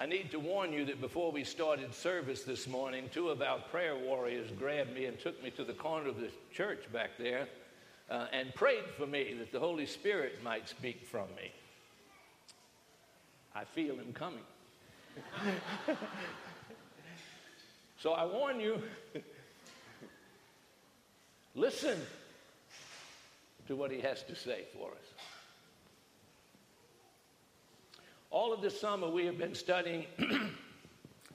I need to warn you that before we started service this morning, two of our prayer warriors grabbed me and took me to the corner of the church back there uh, and prayed for me that the Holy Spirit might speak from me. I feel him coming. so I warn you listen to what he has to say for us. All of this summer, we have been studying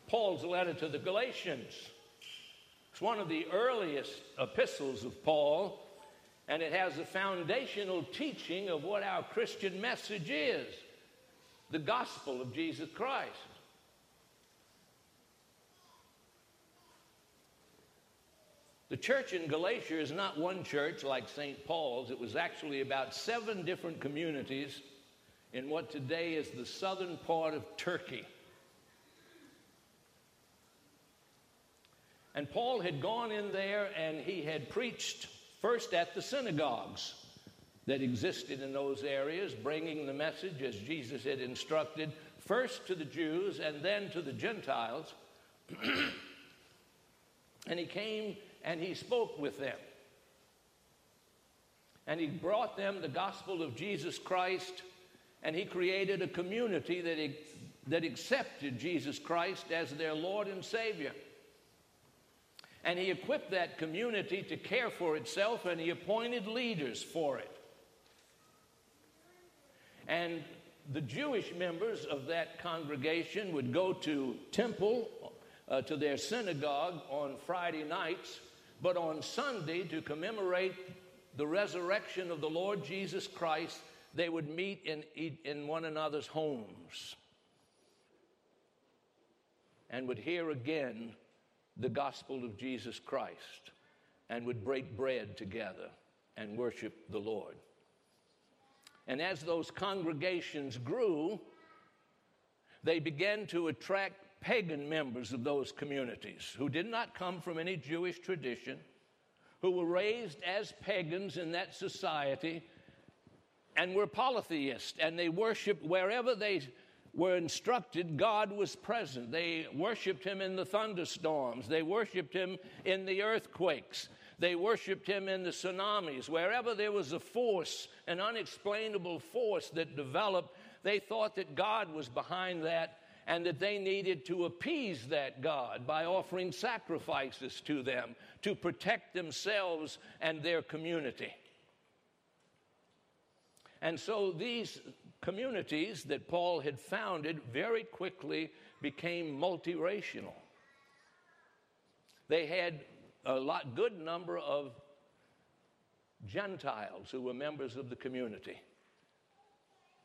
Paul's letter to the Galatians. It's one of the earliest epistles of Paul, and it has a foundational teaching of what our Christian message is the gospel of Jesus Christ. The church in Galatia is not one church like St. Paul's. It was actually about seven different communities in what today is the southern part of Turkey. And Paul had gone in there and he had preached first at the synagogues that existed in those areas, bringing the message as Jesus had instructed, first to the Jews and then to the Gentiles. and he came and he spoke with them. And he brought them the gospel of Jesus Christ and he created a community that, that accepted Jesus Christ as their Lord and Savior. And he equipped that community to care for itself, and he appointed leaders for it. And the Jewish members of that congregation would go to temple, uh, to their synagogue on Friday nights, but on Sunday to commemorate the resurrection of the Lord Jesus Christ they would meet in, in one another's homes and would hear again the gospel of Jesus Christ and would break bread together and worship the Lord. And as those congregations grew, they began to attract pagan members of those communities who did not come from any Jewish tradition, who were raised as pagans in that society and were polytheists, and they worshiped wherever they were instructed, God was present. They worshiped Him in the thunderstorms, they worshiped Him in the earthquakes, they worshiped Him in the tsunamis. Wherever there was a force, an unexplainable force that developed, they thought that God was behind that and that they needed to appease that God by offering sacrifices to them to protect themselves and their community. And so these communities that Paul had founded very quickly became multiracial. They had a lot good number of Gentiles who were members of the community.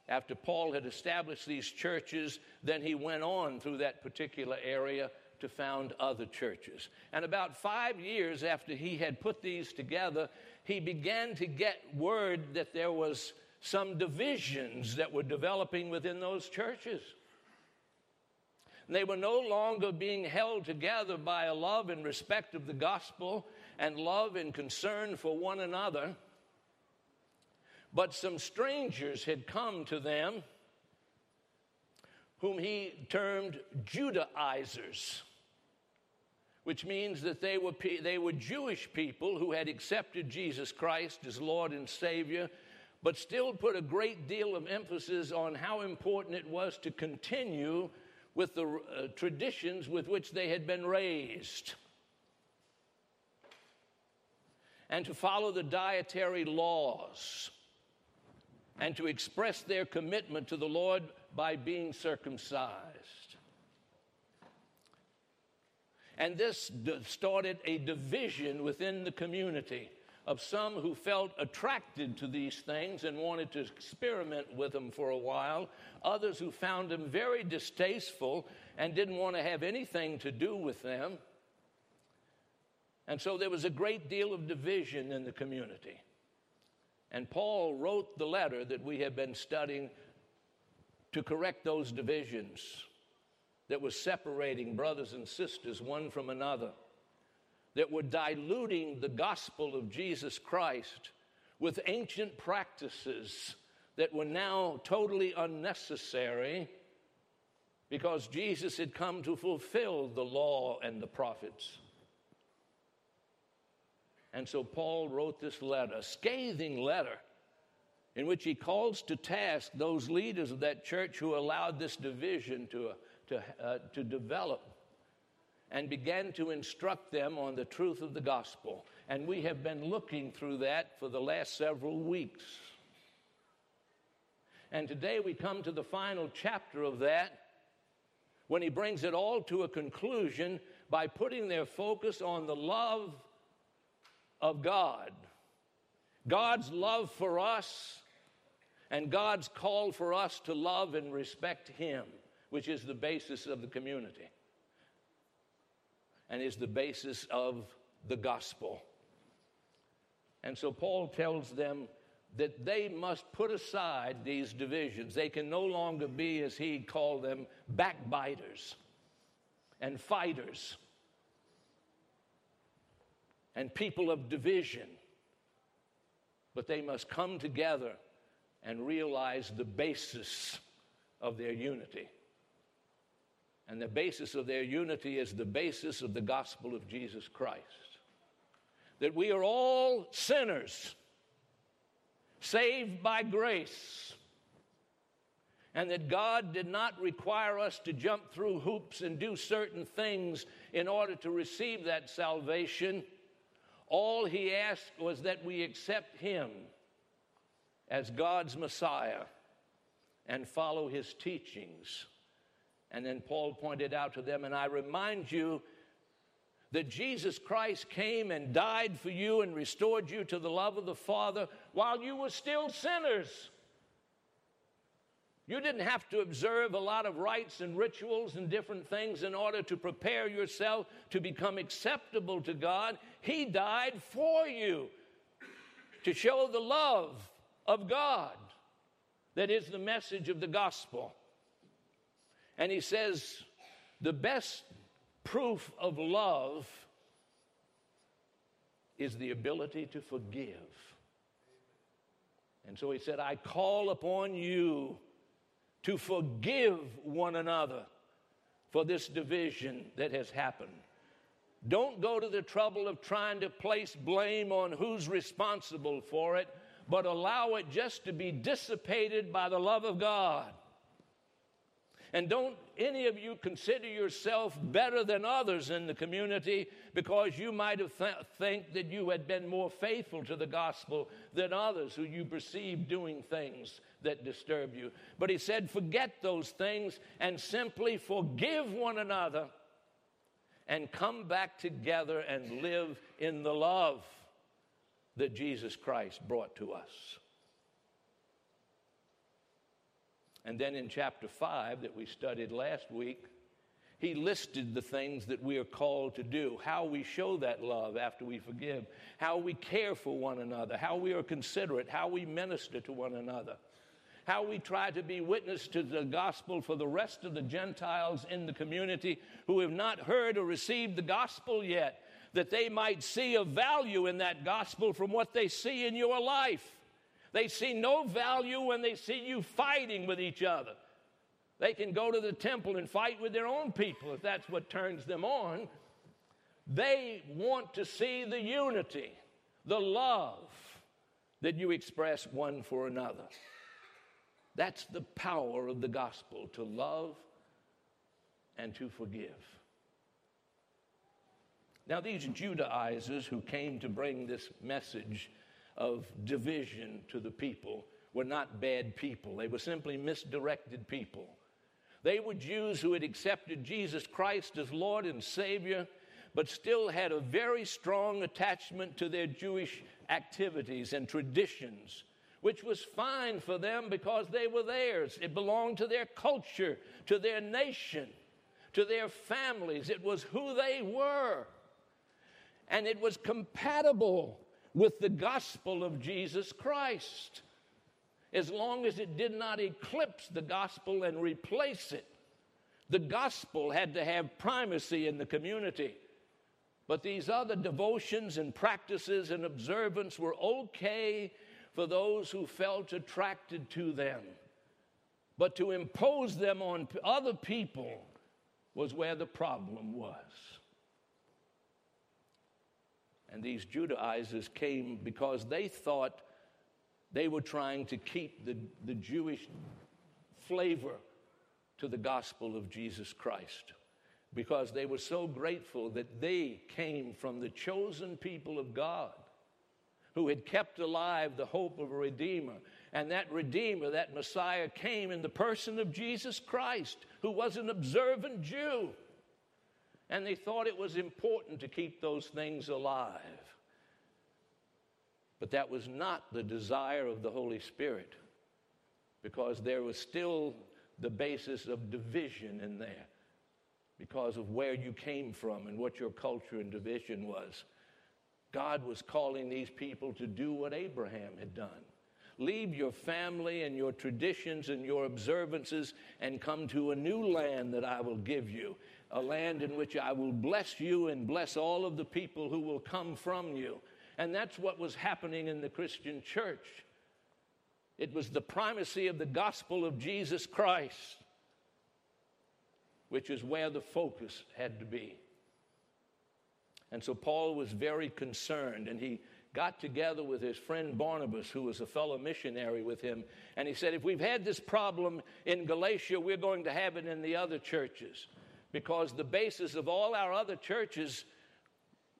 After Paul had established these churches, then he went on through that particular area to found other churches. And about five years after he had put these together, he began to get word that there was some divisions that were developing within those churches. They were no longer being held together by a love and respect of the gospel and love and concern for one another. But some strangers had come to them whom he termed Judaizers, which means that they were, they were Jewish people who had accepted Jesus Christ as Lord and Savior but still put a great deal of emphasis on how important it was to continue with the uh, traditions with which they had been raised and to follow the dietary laws and to express their commitment to the Lord by being circumcised. And this started a division within the community of some who felt attracted to these things and wanted to experiment with them for a while, others who found them very distasteful and didn't want to have anything to do with them. And so there was a great deal of division in the community. And Paul wrote the letter that we have been studying to correct those divisions that was separating brothers and sisters one from another that were diluting the gospel of Jesus Christ with ancient practices that were now totally unnecessary because Jesus had come to fulfill the law and the prophets. And so Paul wrote this letter, a scathing letter, in which he calls to task those leaders of that church who allowed this division to, to, uh, to develop and began to instruct them on the truth of the gospel. And we have been looking through that for the last several weeks. And today we come to the final chapter of that when he brings it all to a conclusion by putting their focus on the love of God. God's love for us and God's call for us to love and respect Him, which is the basis of the community and is the basis of the gospel. And so Paul tells them that they must put aside these divisions. They can no longer be, as he called them, backbiters and fighters and people of division. But they must come together and realize the basis of their unity. And the basis of their unity is the basis of the gospel of Jesus Christ. That we are all sinners, saved by grace, and that God did not require us to jump through hoops and do certain things in order to receive that salvation. All He asked was that we accept Him as God's Messiah and follow His teachings and then Paul pointed out to them, and I remind you that Jesus Christ came and died for you and restored you to the love of the Father while you were still sinners. You didn't have to observe a lot of rites and rituals and different things in order to prepare yourself to become acceptable to God. He died for you to show the love of God that is the message of the gospel. And he says, the best proof of love is the ability to forgive. And so he said, I call upon you to forgive one another for this division that has happened. Don't go to the trouble of trying to place blame on who's responsible for it, but allow it just to be dissipated by the love of God. And don't any of you consider yourself better than others in the community because you might have th- think that you had been more faithful to the gospel than others who you perceive doing things that disturb you. But he said, forget those things and simply forgive one another and come back together and live in the love that Jesus Christ brought to us. And then in chapter 5 that we studied last week, he listed the things that we are called to do, how we show that love after we forgive, how we care for one another, how we are considerate, how we minister to one another, how we try to be witness to the gospel for the rest of the Gentiles in the community who have not heard or received the gospel yet, that they might see a value in that gospel from what they see in your life. They see no value when they see you fighting with each other. They can go to the temple and fight with their own people if that's what turns them on. They want to see the unity, the love that you express one for another. That's the power of the gospel to love and to forgive. Now, these Judaizers who came to bring this message of division to the people were not bad people, they were simply misdirected people. They were Jews who had accepted Jesus Christ as Lord and Savior, but still had a very strong attachment to their Jewish activities and traditions, which was fine for them because they were theirs. It belonged to their culture, to their nation, to their families. It was who they were. And it was compatible with the gospel of Jesus Christ. As long as it did not eclipse the gospel and replace it, the gospel had to have primacy in the community. But these other devotions and practices and observance were okay for those who felt attracted to them. but to impose them on other people was where the problem was. And these Judaizers came because they thought they were trying to keep the, the Jewish flavor to the gospel of Jesus Christ because they were so grateful that they came from the chosen people of God who had kept alive the hope of a Redeemer. And that Redeemer, that Messiah, came in the person of Jesus Christ, who was an observant Jew. And they thought it was important to keep those things alive. But that was not the desire of the Holy Spirit, because there was still the basis of division in there, because of where you came from and what your culture and division was. God was calling these people to do what Abraham had done. Leave your family and your traditions and your observances and come to a new land that I will give you, a land in which I will bless you and bless all of the people who will come from you. And that's what was happening in the Christian church. It was the primacy of the gospel of Jesus Christ, which is where the focus had to be. And so Paul was very concerned, and he got together with his friend Barnabas, who was a fellow missionary with him, and he said, If we've had this problem in Galatia, we're going to have it in the other churches, because the basis of all our other churches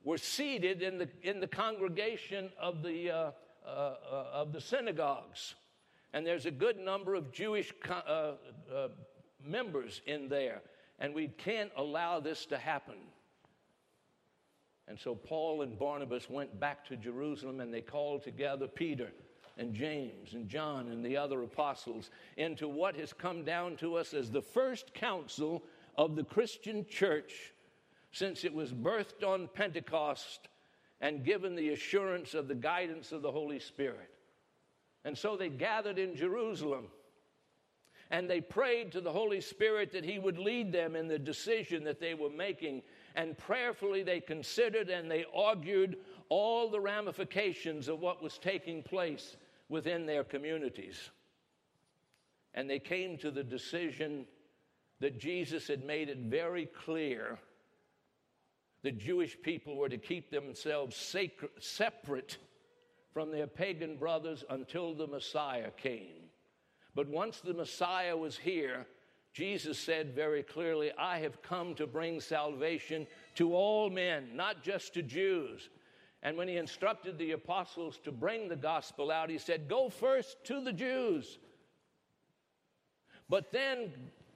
were seated in the, in the congregation of the, uh, uh, uh, of the synagogues. And there's a good number of Jewish uh, uh, members in there. And we can't allow this to happen. And so Paul and Barnabas went back to Jerusalem and they called together Peter and James and John and the other apostles into what has come down to us as the first council of the Christian church since it was birthed on Pentecost and given the assurance of the guidance of the Holy Spirit. And so they gathered in Jerusalem and they prayed to the Holy Spirit that He would lead them in the decision that they were making. And prayerfully they considered and they argued all the ramifications of what was taking place within their communities. And they came to the decision that Jesus had made it very clear the Jewish people were to keep themselves sacred, separate from their pagan brothers until the Messiah came. But once the Messiah was here, Jesus said very clearly, I have come to bring salvation to all men, not just to Jews. And when he instructed the apostles to bring the gospel out, he said, Go first to the Jews, but then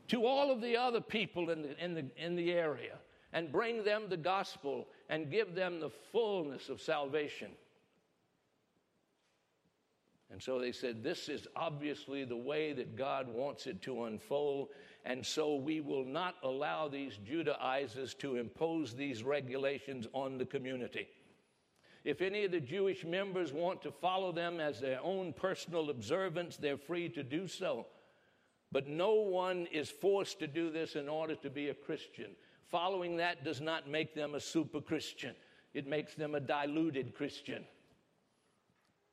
to all of the other people in the, in the, in the area and bring them the gospel and give them the fullness of salvation. And so they said, This is obviously the way that God wants it to unfold. And so we will not allow these Judaizers to impose these regulations on the community. If any of the Jewish members want to follow them as their own personal observance, they're free to do so. But no one is forced to do this in order to be a Christian. Following that does not make them a super Christian, it makes them a diluted Christian.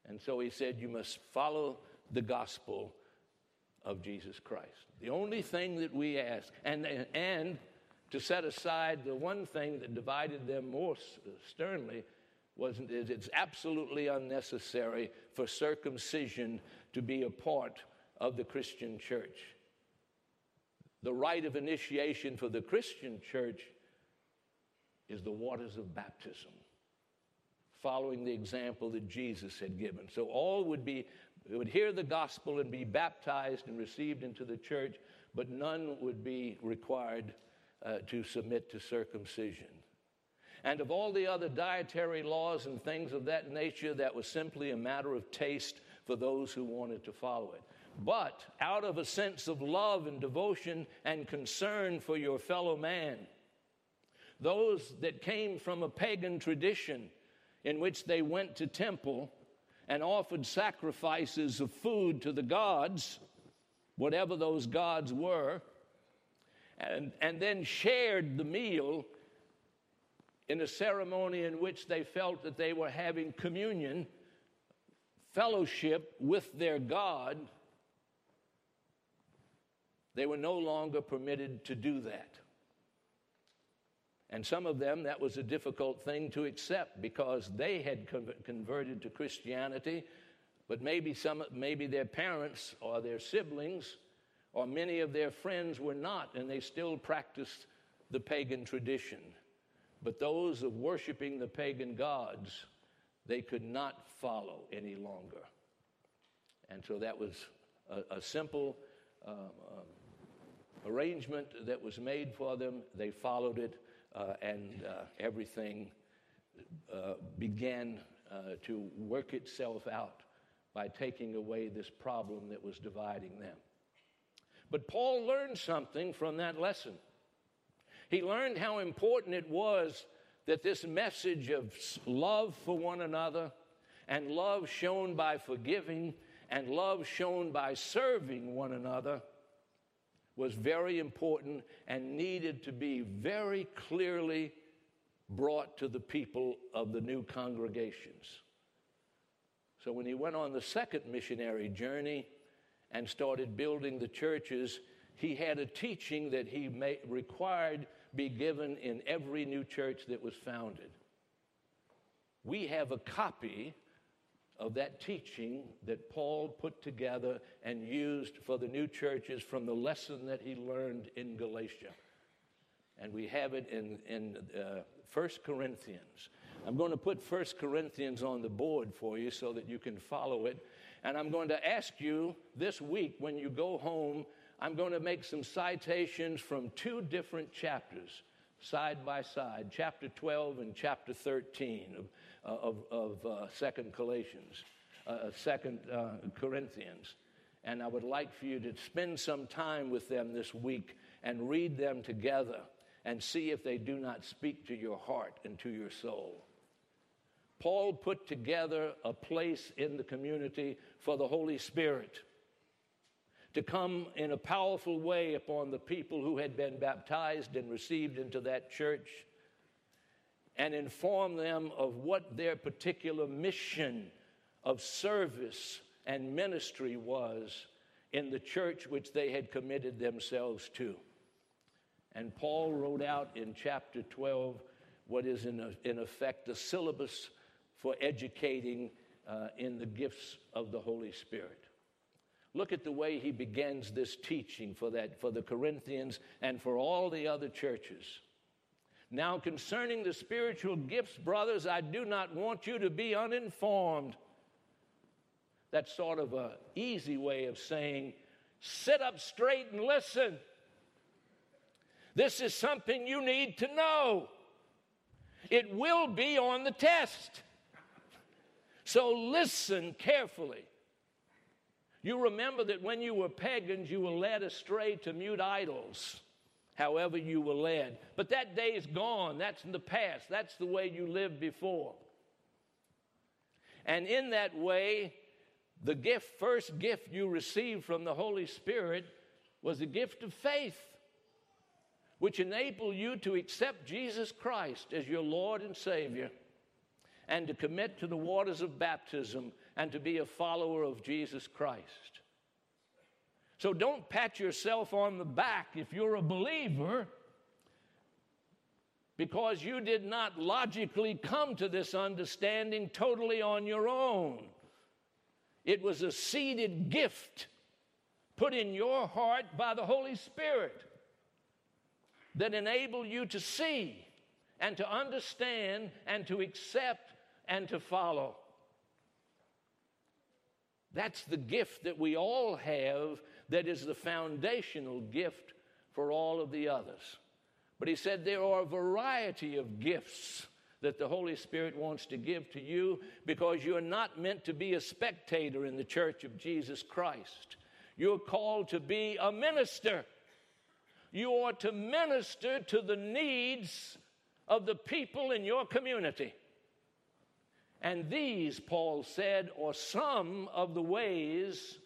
And so he said, You must follow the gospel of Jesus Christ. The only thing that we ask, and, and to set aside the one thing that divided them more sternly, was it's absolutely unnecessary for circumcision to be a part of the Christian church. The rite of initiation for the Christian church is the waters of baptism, following the example that Jesus had given. So all would be would hear the gospel and be baptized and received into the church, but none would be required uh, to submit to circumcision. And of all the other dietary laws and things of that nature, that was simply a matter of taste for those who wanted to follow it but out of a sense of love and devotion and concern for your fellow man. Those that came from a pagan tradition in which they went to temple and offered sacrifices of food to the gods, whatever those gods were, and, and then shared the meal in a ceremony in which they felt that they were having communion, fellowship with their God They were no longer permitted to do that. And some of them, that was a difficult thing to accept because they had converted to Christianity, but maybe, some, maybe their parents or their siblings or many of their friends were not, and they still practiced the pagan tradition. But those of worshiping the pagan gods, they could not follow any longer. And so that was a, a simple um, um, arrangement that was made for them. They followed it uh, and uh, everything uh, began to work itself out by taking away this problem that was dividing them. But Paul learned something from that lesson. He learned how important it was that this message of love for one another and love shown by forgiving and love shown by serving one another was very important and needed to be very clearly brought to the people of the new congregations. So when he went on the second missionary journey and started building the churches, he had a teaching that he may, required be given in every new church that was founded. We have a copy of that teaching that Paul put together and used for the new churches from the lesson that he learned in Galatia. And we have it in, in uh, 1 Corinthians. I'm going to put 1 Corinthians on the board for you so that you can follow it. And I'm going to ask you this week when you go home, I'm going to make some citations from two different chapters side by side, chapter 12 and chapter 13 of uh, of, of uh, Second uh, uh, Second uh, Corinthians. And I would like for you to spend some time with them this week and read them together and see if they do not speak to your heart and to your soul. Paul put together a place in the community for the Holy Spirit to come in a powerful way upon the people who had been baptized and received into that church and inform them of what their particular mission of service and ministry was in the church which they had committed themselves to. And Paul wrote out in chapter 12 what is, in, a, in effect, a syllabus for educating uh, in the gifts of the Holy Spirit. Look at the way he begins this teaching for that for the Corinthians and for all the other churches. Now, concerning the spiritual gifts, brothers, I do not want you to be uninformed. That's sort of an easy way of saying, sit up straight and listen. This is something you need to know. It will be on the test. So listen carefully. You remember that when you were pagans, you were led astray to mute idols however you were led. But that day is gone. That's in the past. That's the way you lived before. And in that way, the gift, first gift you received from the Holy Spirit was a gift of faith, which enabled you to accept Jesus Christ as your Lord and Savior and to commit to the waters of baptism and to be a follower of Jesus Christ. So don't pat yourself on the back if you're a believer because you did not logically come to this understanding totally on your own. It was a seeded gift put in your heart by the Holy Spirit that enabled you to see and to understand and to accept and to follow. That's the gift that we all have that is the foundational gift for all of the others. But he said there are a variety of gifts that the Holy Spirit wants to give to you because you're not meant to be a spectator in the church of Jesus Christ. You're called to be a minister. You are to minister to the needs of the people in your community. And these, Paul said, are some of the ways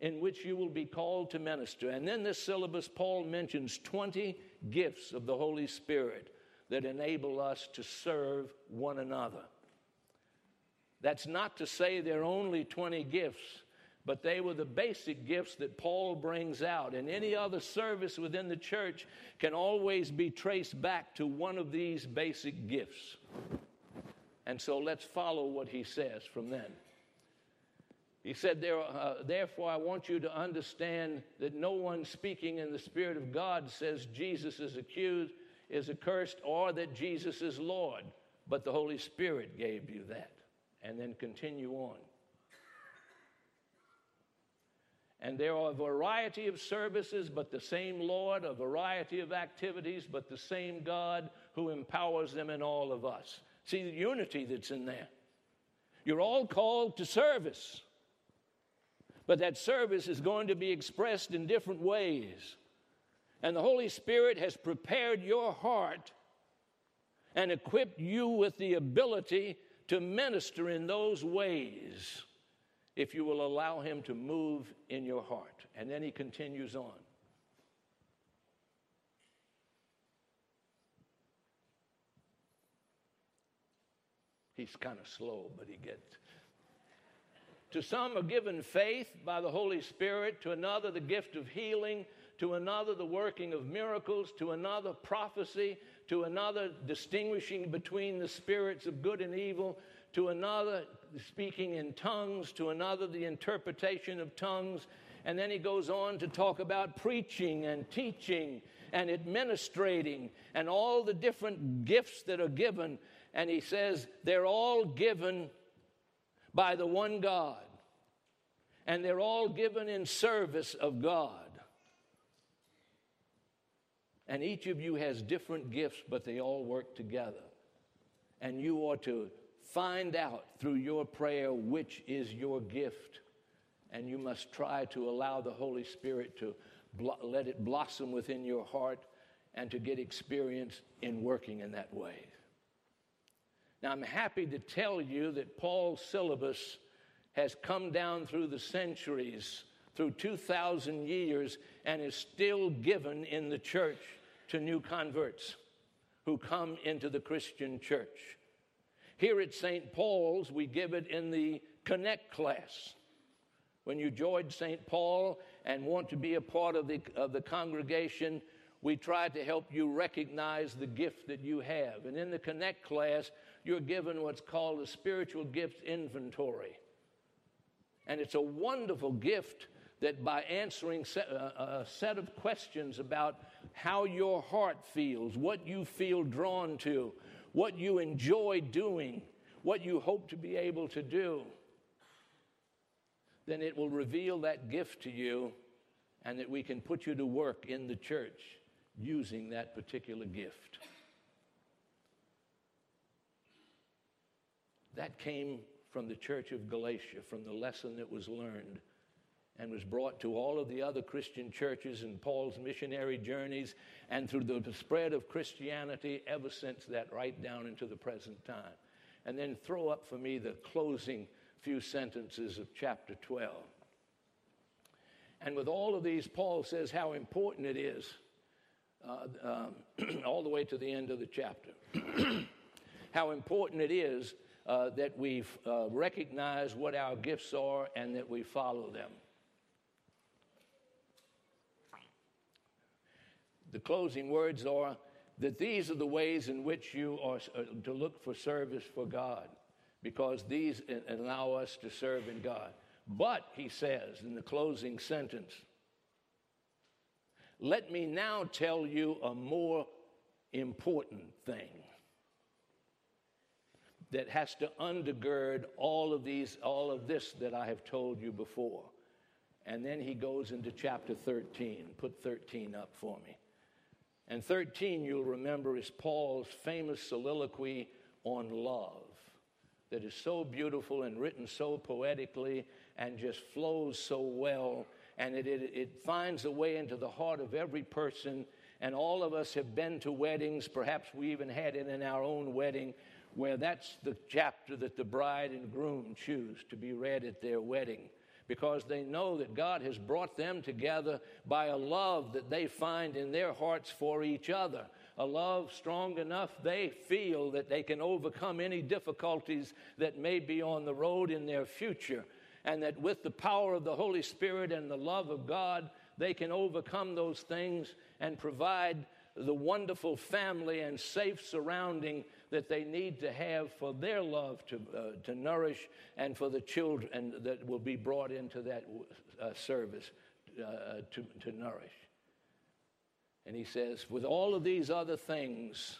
in which you will be called to minister. And in this syllabus, Paul mentions 20 gifts of the Holy Spirit that enable us to serve one another. That's not to say there are only 20 gifts, but they were the basic gifts that Paul brings out. And any other service within the church can always be traced back to one of these basic gifts. And so let's follow what he says from then. He said, uh, Therefore, I want you to understand that no one speaking in the Spirit of God says Jesus is accused, is accursed, or that Jesus is Lord, but the Holy Spirit gave you that. And then continue on. And there are a variety of services, but the same Lord, a variety of activities, but the same God who empowers them in all of us. See the unity that's in there. You're all called to service, but that service is going to be expressed in different ways. And the Holy Spirit has prepared your heart and equipped you with the ability to minister in those ways if you will allow Him to move in your heart. And then He continues on. He's kind of slow, but he gets. To some are given faith by the Holy Spirit, to another, the gift of healing, to another, the working of miracles, to another, prophecy, to another, distinguishing between the spirits of good and evil, to another, speaking in tongues, to another, the interpretation of tongues. And then he goes on to talk about preaching and teaching and administrating and all the different gifts that are given. And he says they're all given by the one God, and they're all given in service of God. And each of you has different gifts, but they all work together. And you ought to Find out through your prayer which is your gift, and you must try to allow the Holy Spirit to blo- let it blossom within your heart and to get experience in working in that way. Now, I'm happy to tell you that Paul's syllabus has come down through the centuries, through 2,000 years, and is still given in the church to new converts who come into the Christian church. Here at St. Paul's, we give it in the Connect class. When you join St. Paul and want to be a part of the, of the congregation, we try to help you recognize the gift that you have. And in the Connect class, you're given what's called a spiritual gift inventory. And it's a wonderful gift that by answering uh, a set of questions about how your heart feels, what you feel drawn to, what you enjoy doing, what you hope to be able to do, then it will reveal that gift to you and that we can put you to work in the church using that particular gift. That came from the church of Galatia, from the lesson that was learned and was brought to all of the other Christian churches in Paul's missionary journeys and through the spread of Christianity ever since that, right down into the present time. And then throw up for me the closing few sentences of chapter 12. And with all of these, Paul says how important it is, uh, um, all the way to the end of the chapter, how important it is uh, that we uh, recognize what our gifts are and that we follow them. The closing words are that these are the ways in which you are uh, to look for service for God, because these allow us to serve in God. But, he says in the closing sentence, let me now tell you a more important thing that has to undergird all of these all of this that I have told you before. And then he goes into chapter 13. Put 13 up for me. And 13, you'll remember, is Paul's famous soliloquy on love that is so beautiful and written so poetically and just flows so well. And it, it, it, finds a way into the heart of every person. And all of us have been to weddings. Perhaps we even had it in our own wedding, where that's the chapter that the bride and groom choose to be read at their wedding because they know that God has brought them together by a love that they find in their hearts for each other. A love strong enough they feel that they can overcome any difficulties that may be on the road in their future. and that with the power of the Holy Spirit and the love of God, they can overcome those things and provide the wonderful family and safe surrounding that they need to have for their love to, uh, to nourish and for the children that will be brought into that uh, service uh, to, to nourish. And he says, with all of these other things,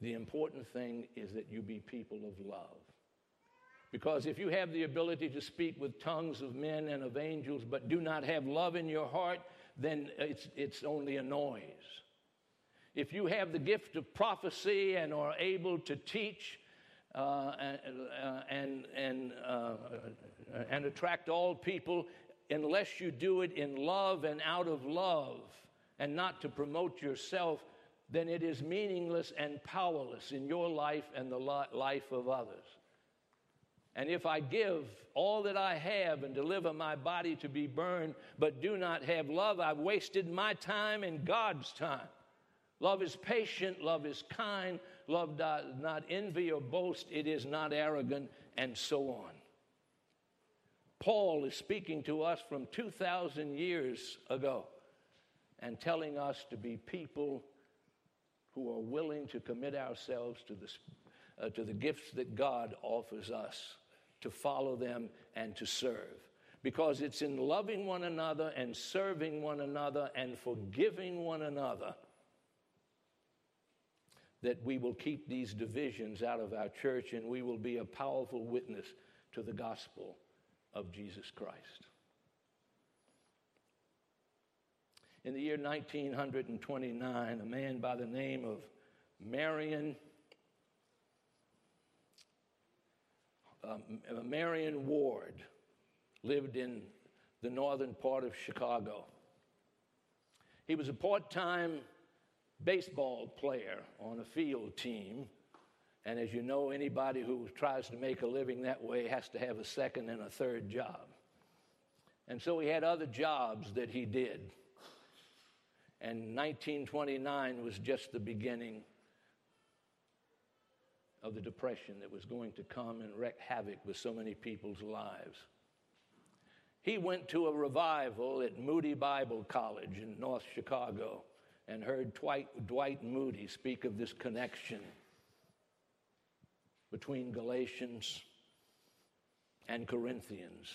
the important thing is that you be people of love. Because if you have the ability to speak with tongues of men and of angels, but do not have love in your heart, then it's, it's only a noise. If you have the gift of prophecy and are able to teach uh, and, uh, and, and, uh, and attract all people, unless you do it in love and out of love and not to promote yourself, then it is meaningless and powerless in your life and the life of others. And if I give all that I have and deliver my body to be burned, but do not have love, I've wasted my time and God's time. Love is patient, love is kind, love does not envy or boast, it is not arrogant, and so on. Paul is speaking to us from 2,000 years ago and telling us to be people who are willing to commit ourselves to the, uh, to the gifts that God offers us to follow them and to serve. Because it's in loving one another and serving one another and forgiving one another that we will keep these divisions out of our church and we will be a powerful witness to the gospel of Jesus Christ. In the year 1929, a man by the name of Marion um, Marion Ward lived in the northern part of Chicago. He was a part time baseball player on a field team. And as you know, anybody who tries to make a living that way has to have a second and a third job. And so he had other jobs that he did. And 1929 was just the beginning of the depression that was going to come and wreak havoc with so many people's lives. He went to a revival at Moody Bible College in North Chicago and heard Dwight, Dwight Moody speak of this connection between Galatians and Corinthians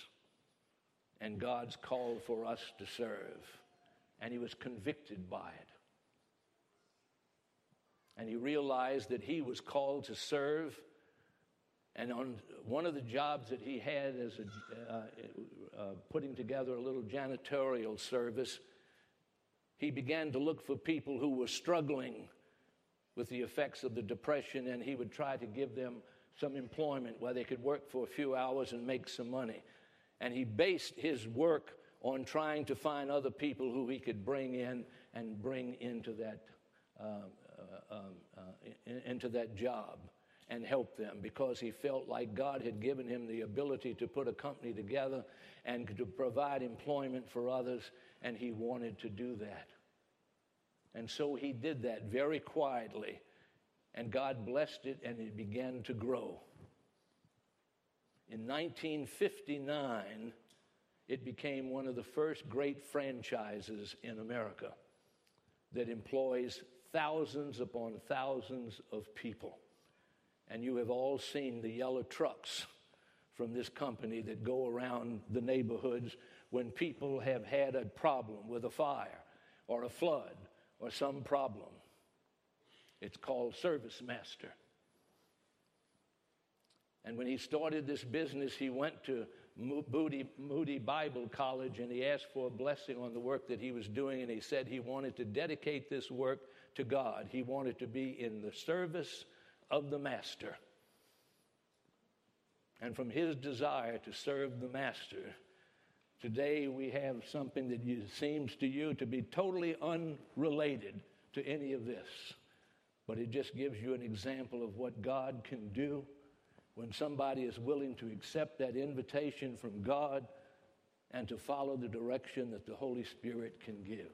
and God's call for us to serve. And he was convicted by it and he realized that he was called to serve. And on one of the jobs that he had as a, uh, uh, putting together a little janitorial service, he began to look for people who were struggling with the effects of the depression, and he would try to give them some employment where they could work for a few hours and make some money. And he based his work on trying to find other people who he could bring in and bring into that uh, uh, um, uh, into that job and help them because he felt like God had given him the ability to put a company together and to provide employment for others, and he wanted to do that. And so he did that very quietly, and God blessed it, and it began to grow. In 1959, it became one of the first great franchises in America that employs thousands upon thousands of people. And you have all seen the yellow trucks from this company that go around the neighborhoods when people have had a problem with a fire or a flood or some problem. It's called Service Master. And when he started this business, he went to Moody, Moody Bible College and he asked for a blessing on the work that he was doing. And he said he wanted to dedicate this work to God. He wanted to be in the service of the Master. And from his desire to serve the Master, today we have something that seems to you to be totally unrelated to any of this. But it just gives you an example of what God can do when somebody is willing to accept that invitation from God and to follow the direction that the Holy Spirit can give.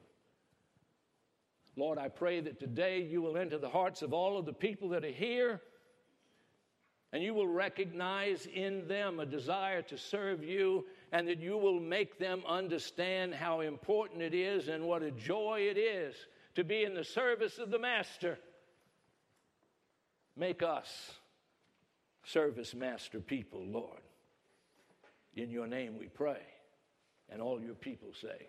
Lord, I pray that today you will enter the hearts of all of the people that are here And you will recognize in them a desire to serve you, and that you will make them understand how important it is and what a joy it is to be in the service of the Master. Make us service master people, Lord. In your name we pray. And all your people say,